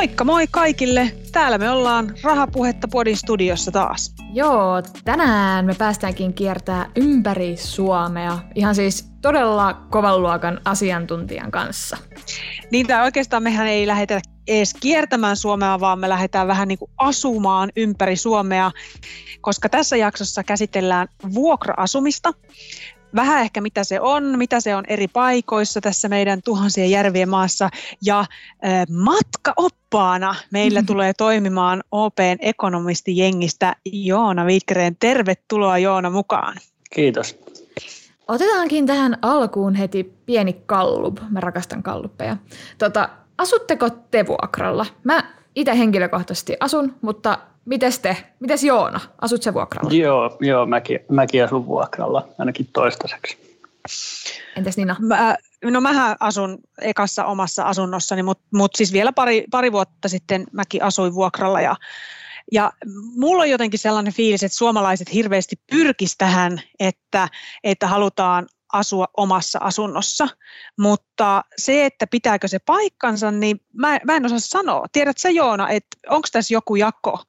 Moikka moi kaikille! Täällä me ollaan Rahapuhetta Podin studiossa taas. Joo, tänään me päästäänkin kiertää ympäri Suomea. Ihan siis todella kovan luokan asiantuntijan kanssa. Niin, tai oikeastaan mehän ei lähdetä edes kiertämään Suomea, vaan me lähdetään vähän niin kuin asumaan ympäri Suomea, koska tässä jaksossa käsitellään vuokra-asumista vähän ehkä mitä se on, mitä se on eri paikoissa tässä meidän tuhansien järvien maassa. Ja äh, matkaoppaana meillä tulee toimimaan OPn ekonomistijengistä Joona Viikkereen. Tervetuloa Joona mukaan. Kiitos. Otetaankin tähän alkuun heti pieni kallup. Mä rakastan kalluppeja. Tota, asutteko te vuokralla? Mä itse henkilökohtaisesti asun, mutta Mites te? Mites Joona? Asut se vuokralla? Joo, joo mäkin, mäkin asun vuokralla, ainakin toistaiseksi. Entäs Nina? Mä, no mähän asun ekassa omassa asunnossani, mutta mut siis vielä pari, pari vuotta sitten mäkin asuin vuokralla ja ja mulla on jotenkin sellainen fiilis, että suomalaiset hirveästi pyrkis tähän, että, että halutaan asua omassa asunnossa, mutta se, että pitääkö se paikkansa, niin mä, mä en osaa sanoa. Tiedätkö Joona, että onko tässä joku jako,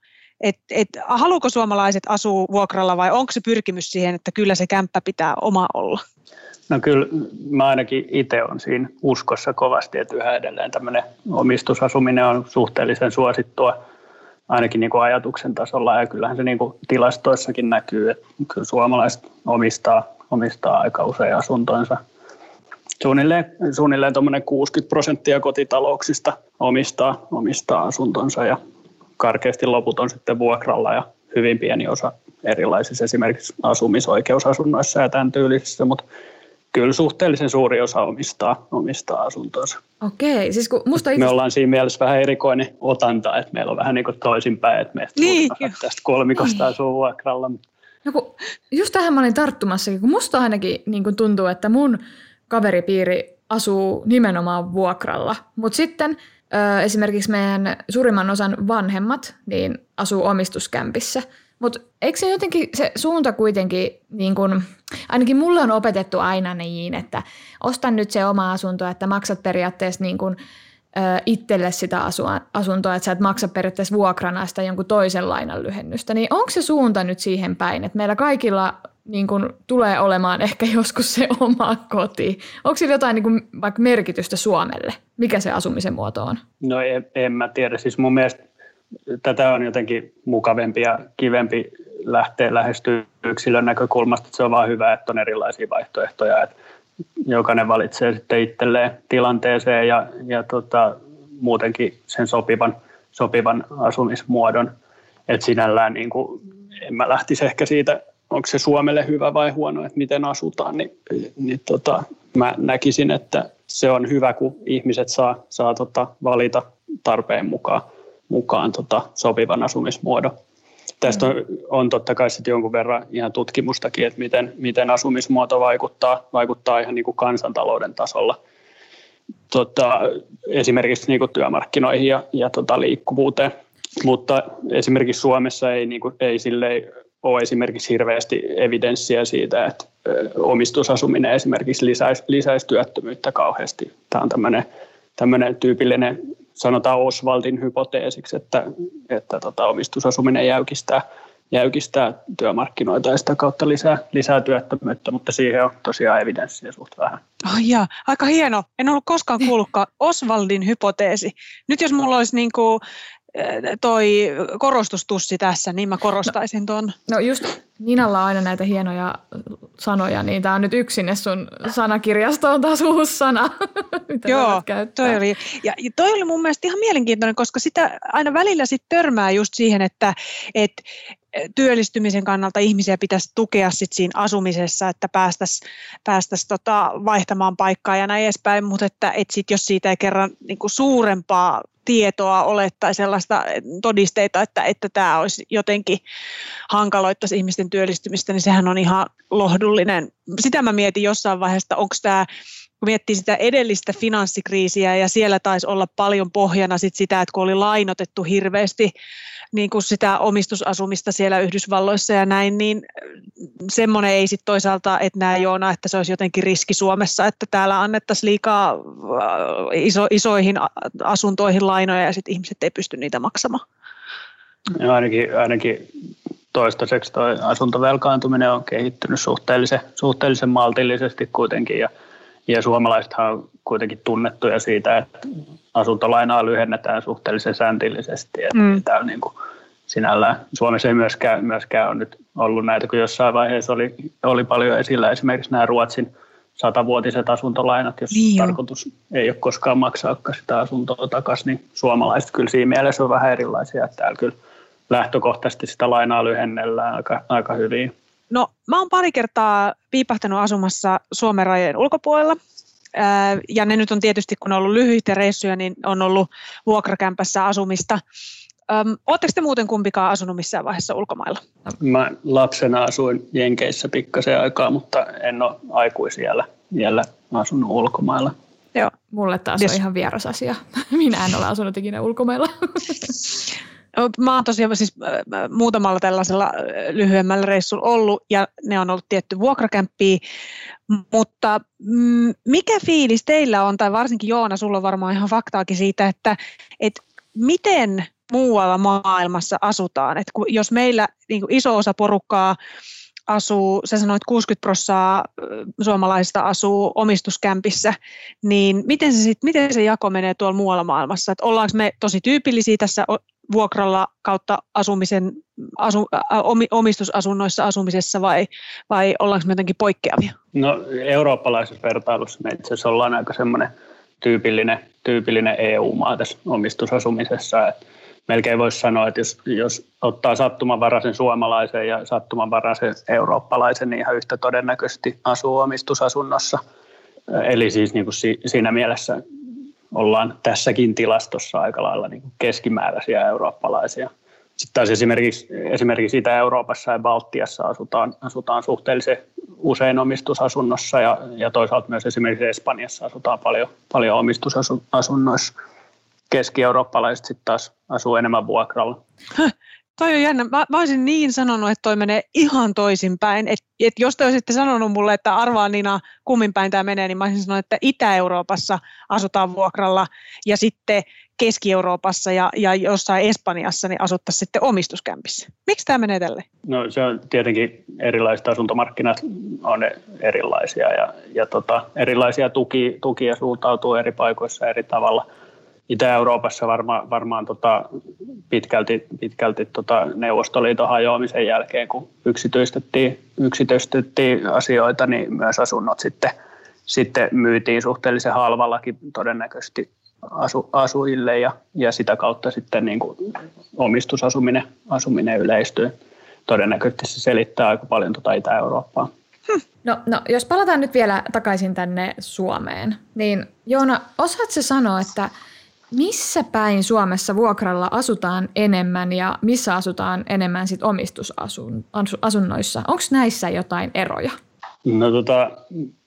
että et, haluuko suomalaiset asua vuokralla vai onko se pyrkimys siihen, että kyllä se kämppä pitää oma olla? No kyllä mä ainakin itse on siinä uskossa kovasti, että yhä edelleen tämmöinen omistusasuminen on suhteellisen suosittua ainakin niin kuin ajatuksen tasolla ja kyllähän se niin kuin tilastoissakin näkyy, että kyllä suomalaiset omistaa, omistaa aika usein asuntonsa. Suunnilleen, suunnilleen 60 prosenttia kotitalouksista omistaa, omistaa asuntonsa ja karkeasti loput on sitten vuokralla ja hyvin pieni osa erilaisissa esimerkiksi asumisoikeusasunnoissa ja tämän tyylisissä, mutta kyllä suhteellisen suuri osa omistaa, omistaa asuntonsa. Okei, siis kun musta itse... Me ollaan siinä mielessä vähän erikoinen otanta, että meillä on vähän niin kuin toisinpäin, että me niin, tästä kolmikosta niin. asuu vuokralla. No kun, just tähän mä olin tarttumassa, kun musta ainakin niin kuin tuntuu, että mun kaveripiiri asuu nimenomaan vuokralla, mutta sitten – esimerkiksi meidän suurimman osan vanhemmat niin asuu omistuskämpissä. Mutta eikö se jotenkin se suunta kuitenkin, niin kun, ainakin mulle on opetettu aina niin, että ostan nyt se oma asunto, että maksat periaatteessa niin kun, itselle sitä asuntoa, että sä et maksa periaatteessa vuokrana sitä jonkun toisen lainan lyhennystä. Niin onko se suunta nyt siihen päin, että meillä kaikilla niin kuin tulee olemaan ehkä joskus se oma koti. Onko sillä jotain niin kuin vaikka merkitystä Suomelle? Mikä se asumisen muoto on? No en, en mä tiedä. Siis mun mielestä tätä on jotenkin mukavempi ja kivempi lähteä lähestyä yksilön näkökulmasta. Se on vaan hyvä, että on erilaisia vaihtoehtoja. Että jokainen valitsee sitten itselleen tilanteeseen ja, ja tota, muutenkin sen sopivan, sopivan asumismuodon. Että sinällään niin kuin, en mä lähtisi ehkä siitä onko se Suomelle hyvä vai huono, että miten asutaan, niin, niin tota, mä näkisin, että se on hyvä, kun ihmiset saa, saa tota, valita tarpeen mukaan, mukaan tota, sopivan asumismuodon. Tästä on, on totta kai sitten jonkun verran ihan tutkimustakin, että miten, miten asumismuoto vaikuttaa, vaikuttaa ihan niin kuin kansantalouden tasolla. Tota, esimerkiksi niin kuin työmarkkinoihin ja, ja tota, liikkuvuuteen. Mutta esimerkiksi Suomessa ei, niin kuin, ei ole esimerkiksi hirveästi evidenssiä siitä, että omistusasuminen esimerkiksi lisäisi, lisäisi työttömyyttä kauheasti. Tämä on tämmöinen, tämmöinen tyypillinen, sanotaan Oswaldin hypoteesiksi, että, että tota, omistusasuminen jäykistää, jäykistää työmarkkinoita ja sitä kautta lisää, lisää työttömyyttä, mutta siihen on tosiaan evidenssiä suht vähän. Oh, jaa. Aika hieno. En ollut koskaan kuullutkaan Oswaldin hypoteesi. Nyt jos mulla olisi niin kuin toi korostustussi tässä, niin mä korostaisin tuon. No just Ninalla on aina näitä hienoja sanoja, niin tämä on nyt yksi sinne sun sanakirjastoon taas uusi sana, mitä Joo, toi oli, ja toi oli mun mielestä ihan mielenkiintoinen, koska sitä aina välillä sit törmää just siihen, että et, työllistymisen kannalta ihmisiä pitäisi tukea sit siinä asumisessa, että päästäisiin päästäisi tota vaihtamaan paikkaa ja näin edespäin, mutta että et sit jos siitä ei kerran niin kuin suurempaa tietoa ole tai sellaista todisteita, että, että tämä olisi jotenkin hankaloittaisi ihmisten työllistymistä, niin sehän on ihan lohdullinen. Sitä mä mietin jossain vaiheessa, onko tämä kun miettii sitä edellistä finanssikriisiä ja siellä taisi olla paljon pohjana sit sitä, että kun oli lainotettu hirveästi niin kuin sitä omistusasumista siellä Yhdysvalloissa ja näin, niin semmoinen ei sitten toisaalta, että nämä Joona, että se olisi jotenkin riski Suomessa, että täällä annettaisiin liikaa äh, iso, isoihin asuntoihin lainoja ja sitten ihmiset ei pysty niitä maksamaan. Ja ainakin, ainakin toistaiseksi tuo asuntovelkaantuminen on kehittynyt suhteellisen, suhteellisen maltillisesti kuitenkin ja, ja suomalaisethan on kuitenkin tunnettuja siitä, että asuntolainaa lyhennetään suhteellisen sääntillisesti. Että mm. Tämä on niin kuin sinällään. Suomessa ei myöskään, myöskään ole nyt ollut näitä, kun jossain vaiheessa oli, oli paljon esillä esimerkiksi nämä Ruotsin satavuotiset asuntolainat, jos niin tarkoitus ei ole koskaan maksaa sitä asuntoa takaisin, niin suomalaiset kyllä siinä mielessä on vähän erilaisia, täällä kyllä lähtökohtaisesti sitä lainaa lyhennellään aika, aika hyvin. No mä oon pari kertaa piipahtanut asumassa Suomen rajojen ulkopuolella ja ne nyt on tietysti, kun on ollut lyhyitä reissuja, niin on ollut vuokrakämpässä asumista. Oletteko te muuten kumpikaan asunut missään vaiheessa ulkomailla? Mä lapsena asuin Jenkeissä pikkasen aikaa, mutta en ole aikuisiellä vielä asunut ulkomailla. Joo. Mulle taas yes. on ihan vieras asia. Minä en ole asunut ikinä ulkomailla. Mä oon tosiaan siis muutamalla tällaisella lyhyemmällä reissulla ollut ja ne on ollut tietty vuokrakämppiä, mutta mm, mikä fiilis teillä on, tai varsinkin Joona, sulla on varmaan ihan faktaakin siitä, että, että miten muualla maailmassa asutaan. Että jos meillä niin iso osa porukkaa asuu, sä sanoit 60 prosenttia suomalaisista asuu omistuskämpissä, niin miten se, sit, miten se jako menee tuolla muualla maailmassa? Että ollaanko me tosi tyypillisiä tässä vuokralla kautta asumisen, asu, omistusasunnoissa asumisessa vai, vai ollaanko me jotenkin poikkeavia? No eurooppalaisessa vertailussa me itse asiassa ollaan aika semmoinen tyypillinen, tyypillinen EU-maa tässä omistusasumisessa, että melkein voisi sanoa, että jos, jos ottaa sattumanvaraisen suomalaisen ja sattumanvaraisen eurooppalaisen, niin ihan yhtä todennäköisesti asuu omistusasunnossa. Eli siis niin kuin siinä mielessä ollaan tässäkin tilastossa aika lailla niin kuin keskimääräisiä eurooppalaisia. Sitten taas esimerkiksi, esimerkiksi Itä-Euroopassa ja Baltiassa asutaan, asutaan suhteellisen usein omistusasunnossa ja, ja toisaalta myös esimerkiksi Espanjassa asutaan paljon, paljon omistusasunnoissa. Keski-eurooppalaiset sitten taas asuu enemmän vuokralla. Toi on jännä. Mä, mä olisin niin sanonut, että toi menee ihan toisinpäin. Että et jos te olisitte sanonut mulle, että arvaa Nina kummin päin tämä menee, niin mä olisin sanonut, että Itä-Euroopassa asutaan vuokralla ja sitten Keski-Euroopassa ja, ja jossain Espanjassa niin asuttaisiin sitten omistuskämpissä. Miksi tämä menee tälle? No se on tietenkin erilaiset asuntomarkkinat on erilaisia ja, ja tota, erilaisia tuki, tukia suuntautuu eri paikoissa eri tavalla – Itä-Euroopassa varma, varmaan tota, pitkälti, pitkälti tota Neuvostoliiton hajoamisen jälkeen, kun yksityistettiin, yksityistettiin asioita, niin myös asunnot sitten, sitten myytiin suhteellisen halvallakin todennäköisesti asu, asujille ja, ja sitä kautta sitten niin kuin omistusasuminen asuminen yleistyy. Todennäköisesti se selittää aika paljon tuota Itä-Eurooppaa. Hm. No, no, jos palataan nyt vielä takaisin tänne Suomeen, niin Joona, osaatko sanoa, että – missä päin Suomessa vuokralla asutaan enemmän ja missä asutaan enemmän sit omistusasunnoissa? Onko näissä jotain eroja? No tota,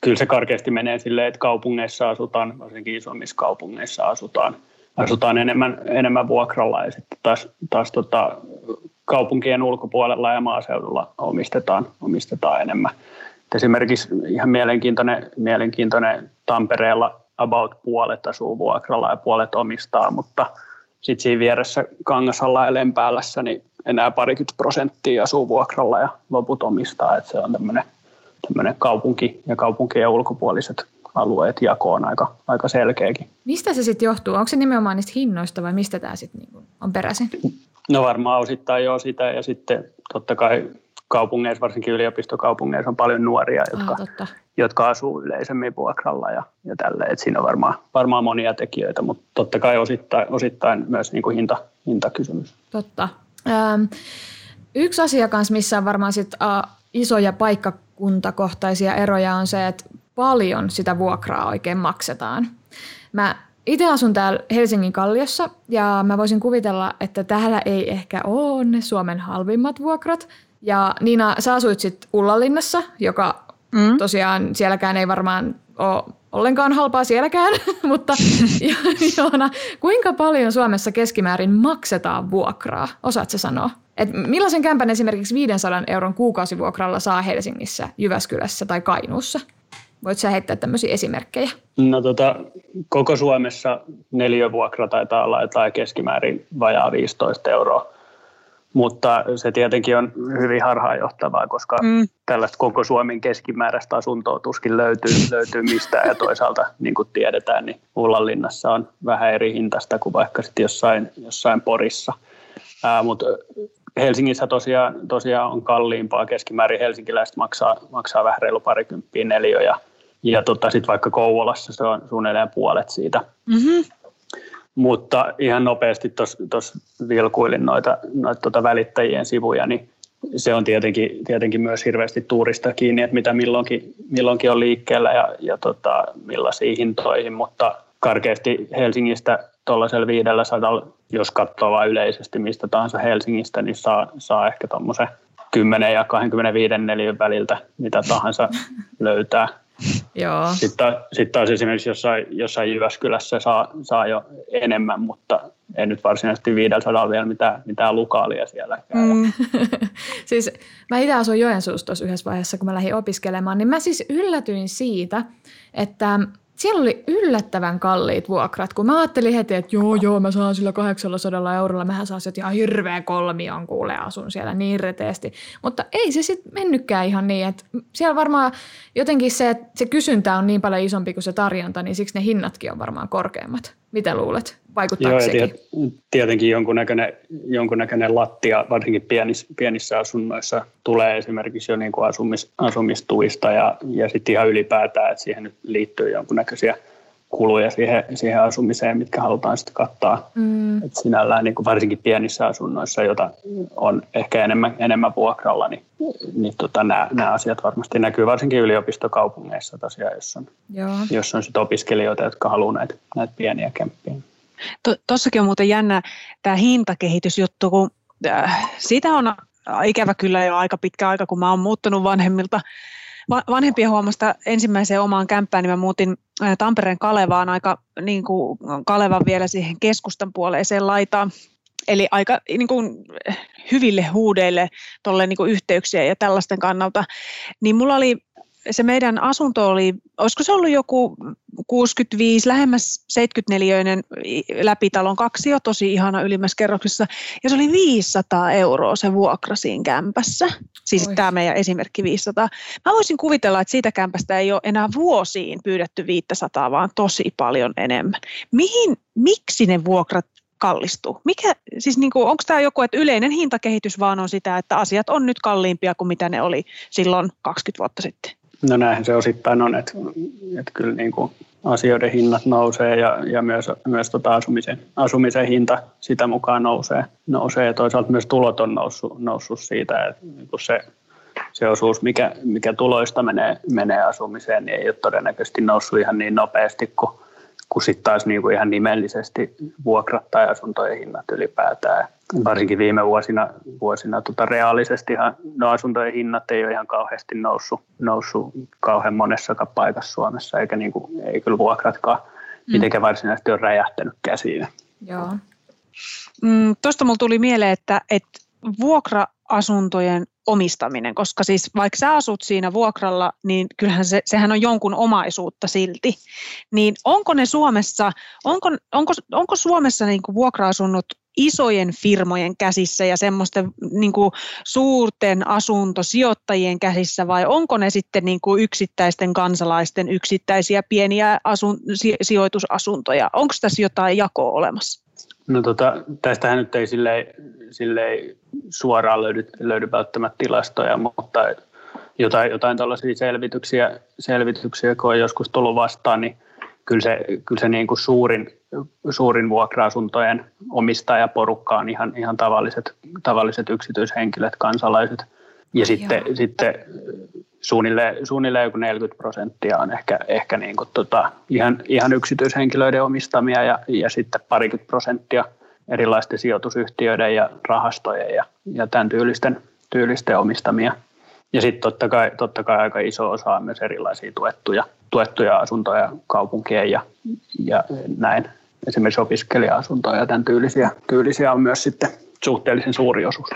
kyllä se karkeasti menee silleen, että kaupungeissa asutaan, varsinkin isommissa kaupungeissa asutaan, asutaan enemmän, enemmän vuokralla ja sitten taas, taas tota, kaupunkien ulkopuolella ja maaseudulla omistetaan, omistetaan enemmän. Esimerkiksi ihan mielenkiintoinen, mielenkiintoinen Tampereella about puolet asuu vuokralla ja puolet omistaa, mutta sitten siinä vieressä Kangasalla ja Lempäälässä niin enää parikymmentä prosenttia asuu vuokralla ja loput omistaa, että se on tämmöinen tämmöinen kaupunki ja kaupunkien ulkopuoliset alueet jakoon aika, aika selkeäkin. Mistä se sitten johtuu? Onko se nimenomaan niistä hinnoista vai mistä tämä sitten niinku on peräisin? No varmaan osittain jo sitä ja sitten totta kai kaupungeissa, varsinkin yliopistokaupungeissa on paljon nuoria, jotka, ah, jotka asuu yleisemmin vuokralla ja, ja tälle. Et siinä on varmaan, varmaan monia tekijöitä, mutta totta kai osittain, osittain myös niin kuin hinta, hintakysymys. Totta. Ähm, Yksi asia kanssa, missä on varmaan sit, uh, isoja paikkakuntakohtaisia eroja on se, että paljon sitä vuokraa oikein maksetaan. Mä itse asun täällä Helsingin Kalliossa ja mä voisin kuvitella, että täällä ei ehkä ole ne Suomen halvimmat vuokrat. Ja Niina, sä asuit sitten Ullanlinnassa, joka mm. tosiaan sielläkään ei varmaan ole ollenkaan halpaa sielläkään, mutta Joona, kuinka paljon Suomessa keskimäärin maksetaan vuokraa? Osaatko sanoa? Et millaisen kämpän esimerkiksi 500 euron kuukausivuokralla saa Helsingissä, Jyväskylässä tai Kainuussa? Voit sä heittää tämmöisiä esimerkkejä? No tota, koko Suomessa neliövuokra taitaa olla jotain keskimäärin vajaa 15 euroa. Mutta se tietenkin on hyvin harhaanjohtavaa, koska mm. tällaista koko Suomen keskimääräistä asuntoa tuskin löytyy, löytyy mistään. Ja toisaalta, niin kuin tiedetään, niin Ullanlinnassa on vähän eri hintasta kuin vaikka sitten jossain, jossain Porissa. Ää, mutta Helsingissä tosiaan, tosiaan on kalliimpaa. Keskimäärin helsinkiläiset maksaa, maksaa vähän reilu parikymppiä neliö ja, ja tota, sitten vaikka Kouvolassa se on suunnilleen puolet siitä. Mm-hmm. Mutta ihan nopeasti tuossa vilkuilin noita, noita tota välittäjien sivuja, niin se on tietenkin, tietenkin myös hirveästi tuurista kiinni, että mitä milloinkin, milloinkin on liikkeellä ja, ja tota, millaisiin hintoihin, mutta karkeasti Helsingistä tuollaisella 500, jos katsoo vain yleisesti mistä tahansa Helsingistä, niin saa, saa ehkä tuommoisen 10 ja 25 neliön väliltä mitä tahansa löytää. Joo. Sitten, taas, sitten taas esimerkiksi jossain, jossain Jyväskylässä saa, saa jo enemmän, mutta en nyt varsinaisesti 500 vielä mitään, mitään lukaalia siellä Mm. siis mä itse asuin Joensuussa tuossa yhdessä vaiheessa, kun mä lähdin opiskelemaan, niin mä siis yllätyin siitä, että siellä oli yllättävän kalliit vuokrat, kun mä ajattelin heti, että joo, joo, mä saan sillä 800 eurolla, mähän saan ihan hirveä kolmion kuule asun siellä niin reteesti. Mutta ei se sitten mennytkään ihan niin, että siellä varmaan jotenkin se, että se kysyntä on niin paljon isompi kuin se tarjonta, niin siksi ne hinnatkin on varmaan korkeammat. Mitä luulet? Joo, sekin? Tietenkin jonkunnäköinen, jonkunnäköinen lattia, varsinkin pienissä, pienissä asunnoissa, tulee esimerkiksi jo niin kuin asumis, asumistuista ja, ja sitten ihan ylipäätään, että siihen nyt liittyy jonkunnäköisiä kuluja siihen, siihen asumiseen, mitkä halutaan sitten kattaa. Mm. Et sinällään niin kuin varsinkin pienissä asunnoissa, joita on ehkä enemmän, enemmän vuokralla, niin, niin tota, nämä, nämä asiat varmasti näkyy varsinkin yliopistokaupungeissa tosiaan, jos on, jos on sit opiskelijoita, jotka haluaa näitä, näitä pieniä kämppiä. Tuossakin on muuten jännä tämä hintakehitysjuttu, kun äh, siitä on ikävä kyllä jo aika pitkä aika, kun mä oon muuttunut vanhemmilta vanhempien huomasta ensimmäiseen omaan kämppään, niin mä muutin Tampereen Kalevaan aika niin kuin Kalevan vielä siihen keskustan puoleiseen laitaan. Eli aika niin kuin, hyville huudeille tolle, niin kuin yhteyksiä ja tällaisten kannalta. Niin mulla oli se meidän asunto oli, olisiko se ollut joku 65, lähemmäs 74 läpitalon jo tosi ihana ylimmässä kerroksessa, ja se oli 500 euroa se vuokra siinä kämpässä. Siis Oi. tämä meidän esimerkki 500. Mä voisin kuvitella, että siitä kämpästä ei ole enää vuosiin pyydetty 500, vaan tosi paljon enemmän. Mihin, miksi ne vuokrat kallistuu? Mikä, siis niin onko tämä joku, että yleinen hintakehitys vaan on sitä, että asiat on nyt kalliimpia kuin mitä ne oli silloin 20 vuotta sitten? No näinhän se osittain on, että, että kyllä niin kuin asioiden hinnat nousee ja, ja myös, myös tota asumisen, asumisen hinta sitä mukaan nousee. nousee. Ja toisaalta myös tulot on noussut, noussut siitä, että niin kuin se, se osuus, mikä, mikä tuloista menee, menee asumiseen, niin ei ole todennäköisesti noussut ihan niin nopeasti kuin kun sitten taas niin kuin ihan nimellisesti vuokrat tai asuntojen hinnat ylipäätään. Varsinkin viime vuosina, vuosina tota reaalisestihan no asuntojen hinnat ei ole ihan kauheasti noussut, noussut kauhean monessakaan paikassa Suomessa, eikä niin kuin, ei kyllä vuokratkaan mm. mitenkään varsinaisesti ole räjähtänyt käsiin. Joo. Mm, Tuosta mulla tuli mieleen, että, että vuokra-asuntojen omistaminen, koska siis vaikka sä asut siinä vuokralla, niin kyllähän se, sehän on jonkun omaisuutta silti. Niin onko ne Suomessa, onko, onko, onko Suomessa niin kuin vuokra-asunnot isojen firmojen käsissä ja semmoisten niin kuin suurten asuntosijoittajien käsissä vai onko ne sitten niin kuin yksittäisten kansalaisten yksittäisiä pieniä asun, sijoitusasuntoja? Onko tässä jotain jakoa olemassa? No tota, tästähän nyt ei silleen, silleen suoraan löydy, löydy välttämättä tilastoja, mutta jotain, jotain tällaisia selvityksiä, selvityksiä, kun on joskus tullut vastaan, niin kyllä se, kyllä se niin kuin suurin suurin vuokra-asuntojen omistajaporukka on ihan, ihan tavalliset, tavalliset yksityishenkilöt, kansalaiset. Ja sitten, sitten suunnilleen, suunnilleen joku 40 prosenttia on ehkä, ehkä niin kuin tota, ihan, ihan yksityishenkilöiden omistamia ja, ja sitten parikymmentä prosenttia erilaisten sijoitusyhtiöiden ja rahastojen ja, ja tämän tyylisten, tyylisten omistamia. Ja sitten totta kai, totta kai aika iso osa on myös erilaisia tuettuja, tuettuja asuntoja kaupunkien ja, ja näin. Esimerkiksi opiskelija-asuntoja ja tämän tyylisiä, tyylisiä on myös sitten suhteellisen suuri osuus.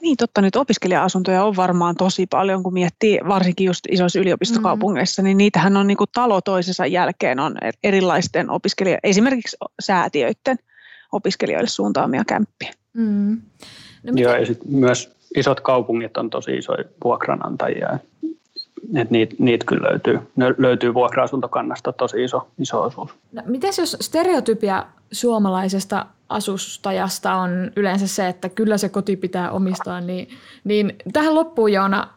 Niin totta, nyt opiskelija-asuntoja on varmaan tosi paljon, kun miettii varsinkin just isoissa yliopistokaupungeissa, mm. niin niitähän on niin kuin talo toisensa jälkeen on erilaisten opiskelija, esimerkiksi säätiöiden opiskelijoille suuntaamia kämppiä. Mm. No, Joo, ja sitten myös isot kaupungit on tosi isoja vuokranantajia. Et niitä, niitä kyllä löytyy. Ne löytyy vuokra-asuntokannasta tosi iso, iso osuus. No, miten jos stereotypia suomalaisesta asustajasta on yleensä se, että kyllä se koti pitää omistaa, niin, niin tähän loppuun Joona,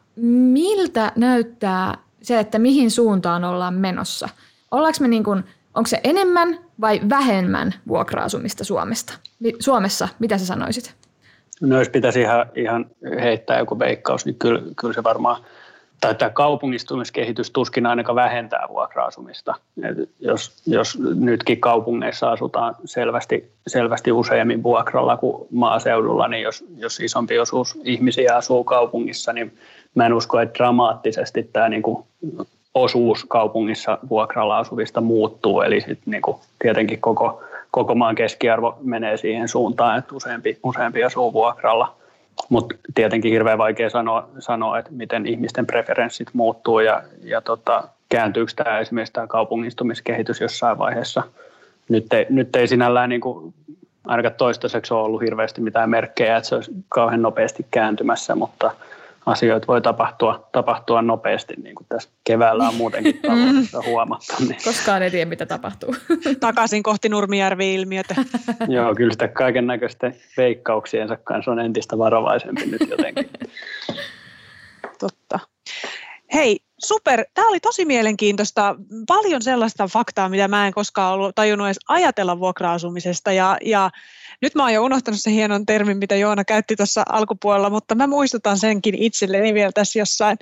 miltä näyttää se, että mihin suuntaan ollaan menossa? Ollaanko me niin kuin, onko se enemmän vai vähemmän vuokra-asumista Suomesta? Suomessa, mitä sä sanoisit? No jos pitäisi ihan, ihan heittää joku veikkaus, niin kyllä, kyllä se varmaan – tai tämä kaupungistumiskehitys tuskin ainakaan vähentää vuokra-asumista. Jos, jos nytkin kaupungeissa asutaan selvästi, selvästi useammin vuokralla kuin maaseudulla, niin jos, jos isompi osuus ihmisiä asuu kaupungissa, niin mä en usko, että dramaattisesti tämä niinku osuus kaupungissa vuokralla asuvista muuttuu. Eli sit niinku tietenkin koko, koko maan keskiarvo menee siihen suuntaan, että useampi, useampi asuu vuokralla – mutta tietenkin hirveän vaikea sanoa, sanoa, että miten ihmisten preferenssit muuttuu ja, ja tota, kääntyykö tämä esimerkiksi tämä kaupungistumiskehitys jossain vaiheessa. Nyt ei, nyt ei sinällään niin kuin, ainakaan toistaiseksi ole ollut hirveästi mitään merkkejä, että se olisi kauhean nopeasti kääntymässä, mutta – asioita voi tapahtua, tapahtua nopeasti, niin kuin tässä keväällä on muutenkin huomattu. Niin. Koskaan ei tiedä, mitä tapahtuu. Takaisin kohti Nurmijärvi-ilmiötä. Joo, kyllä sitä kaiken näköisten veikkauksiensa kanssa on entistä varovaisempi nyt jotenkin. Totta. Hei, super. Tämä oli tosi mielenkiintoista. Paljon sellaista faktaa, mitä mä en koskaan ollut tajunnut edes ajatella vuokra-asumisesta. Ja, ja nyt mä oon jo unohtanut sen hienon termin, mitä Joona käytti tuossa alkupuolella, mutta mä muistutan senkin itselleni vielä tässä jossain.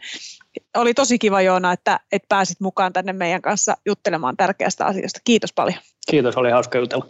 Oli tosi kiva Joona, että, että pääsit mukaan tänne meidän kanssa juttelemaan tärkeästä asiasta. Kiitos paljon. Kiitos, oli hauska jutella.